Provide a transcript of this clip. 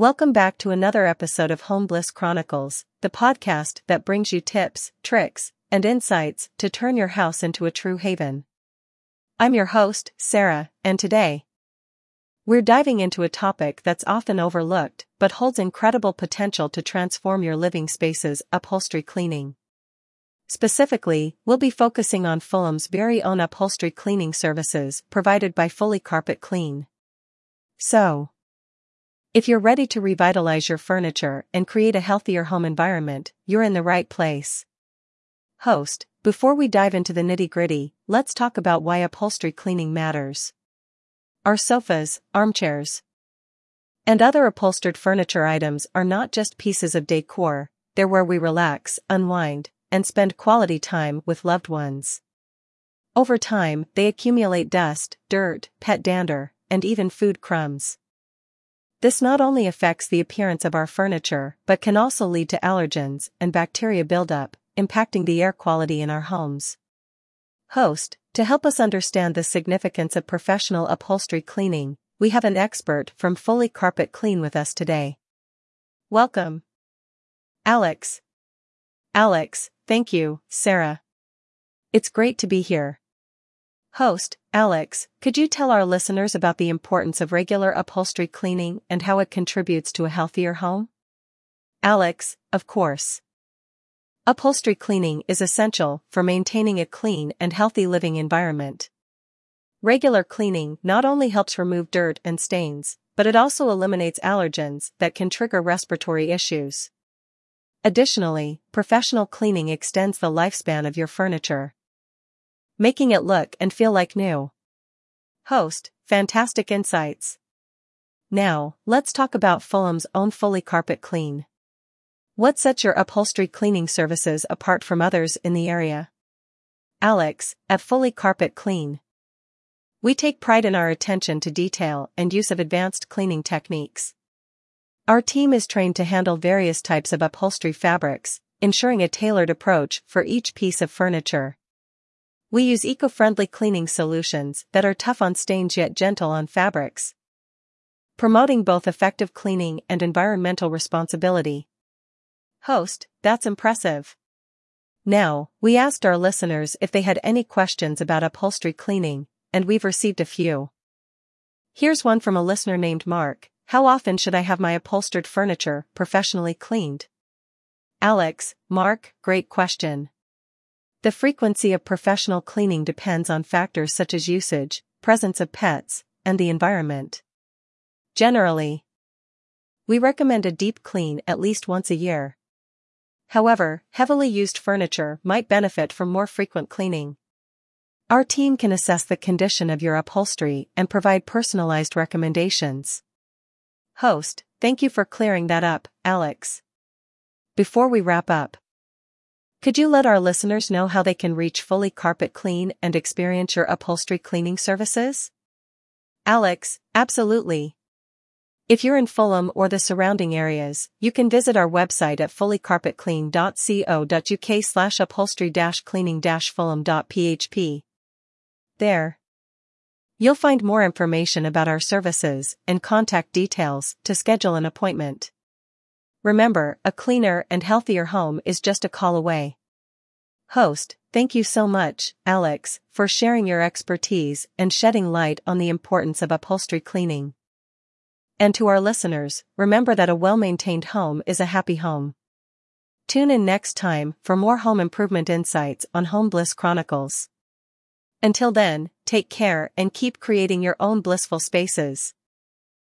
Welcome back to another episode of Home Bliss Chronicles, the podcast that brings you tips, tricks, and insights to turn your house into a true haven. I'm your host, Sarah, and today, we're diving into a topic that's often overlooked but holds incredible potential to transform your living spaces upholstery cleaning. Specifically, we'll be focusing on Fulham's very own upholstery cleaning services provided by Fully Carpet Clean. So, if you're ready to revitalize your furniture and create a healthier home environment, you're in the right place. Host, before we dive into the nitty gritty, let's talk about why upholstery cleaning matters. Our sofas, armchairs, and other upholstered furniture items are not just pieces of decor, they're where we relax, unwind, and spend quality time with loved ones. Over time, they accumulate dust, dirt, pet dander, and even food crumbs. This not only affects the appearance of our furniture but can also lead to allergens and bacteria buildup, impacting the air quality in our homes. Host, to help us understand the significance of professional upholstery cleaning, we have an expert from Fully Carpet Clean with us today. Welcome. Alex. Alex, thank you, Sarah. It's great to be here. Host, Alex, could you tell our listeners about the importance of regular upholstery cleaning and how it contributes to a healthier home? Alex, of course. Upholstery cleaning is essential for maintaining a clean and healthy living environment. Regular cleaning not only helps remove dirt and stains, but it also eliminates allergens that can trigger respiratory issues. Additionally, professional cleaning extends the lifespan of your furniture making it look and feel like new. Host, fantastic insights. Now, let's talk about Fulham's own Fully Carpet Clean. What sets your upholstery cleaning services apart from others in the area? Alex, at Fully Carpet Clean. We take pride in our attention to detail and use of advanced cleaning techniques. Our team is trained to handle various types of upholstery fabrics, ensuring a tailored approach for each piece of furniture. We use eco-friendly cleaning solutions that are tough on stains yet gentle on fabrics. Promoting both effective cleaning and environmental responsibility. Host, that's impressive. Now, we asked our listeners if they had any questions about upholstery cleaning, and we've received a few. Here's one from a listener named Mark. How often should I have my upholstered furniture professionally cleaned? Alex, Mark, great question. The frequency of professional cleaning depends on factors such as usage, presence of pets, and the environment. Generally, we recommend a deep clean at least once a year. However, heavily used furniture might benefit from more frequent cleaning. Our team can assess the condition of your upholstery and provide personalized recommendations. Host, thank you for clearing that up, Alex. Before we wrap up, could you let our listeners know how they can reach Fully Carpet Clean and experience your upholstery cleaning services? Alex, absolutely. If you're in Fulham or the surrounding areas, you can visit our website at fullycarpetclean.co.uk slash upholstery cleaning fulham.php. There. You'll find more information about our services and contact details to schedule an appointment. Remember, a cleaner and healthier home is just a call away. Host, thank you so much, Alex, for sharing your expertise and shedding light on the importance of upholstery cleaning. And to our listeners, remember that a well-maintained home is a happy home. Tune in next time for more home improvement insights on Home Bliss Chronicles. Until then, take care and keep creating your own blissful spaces.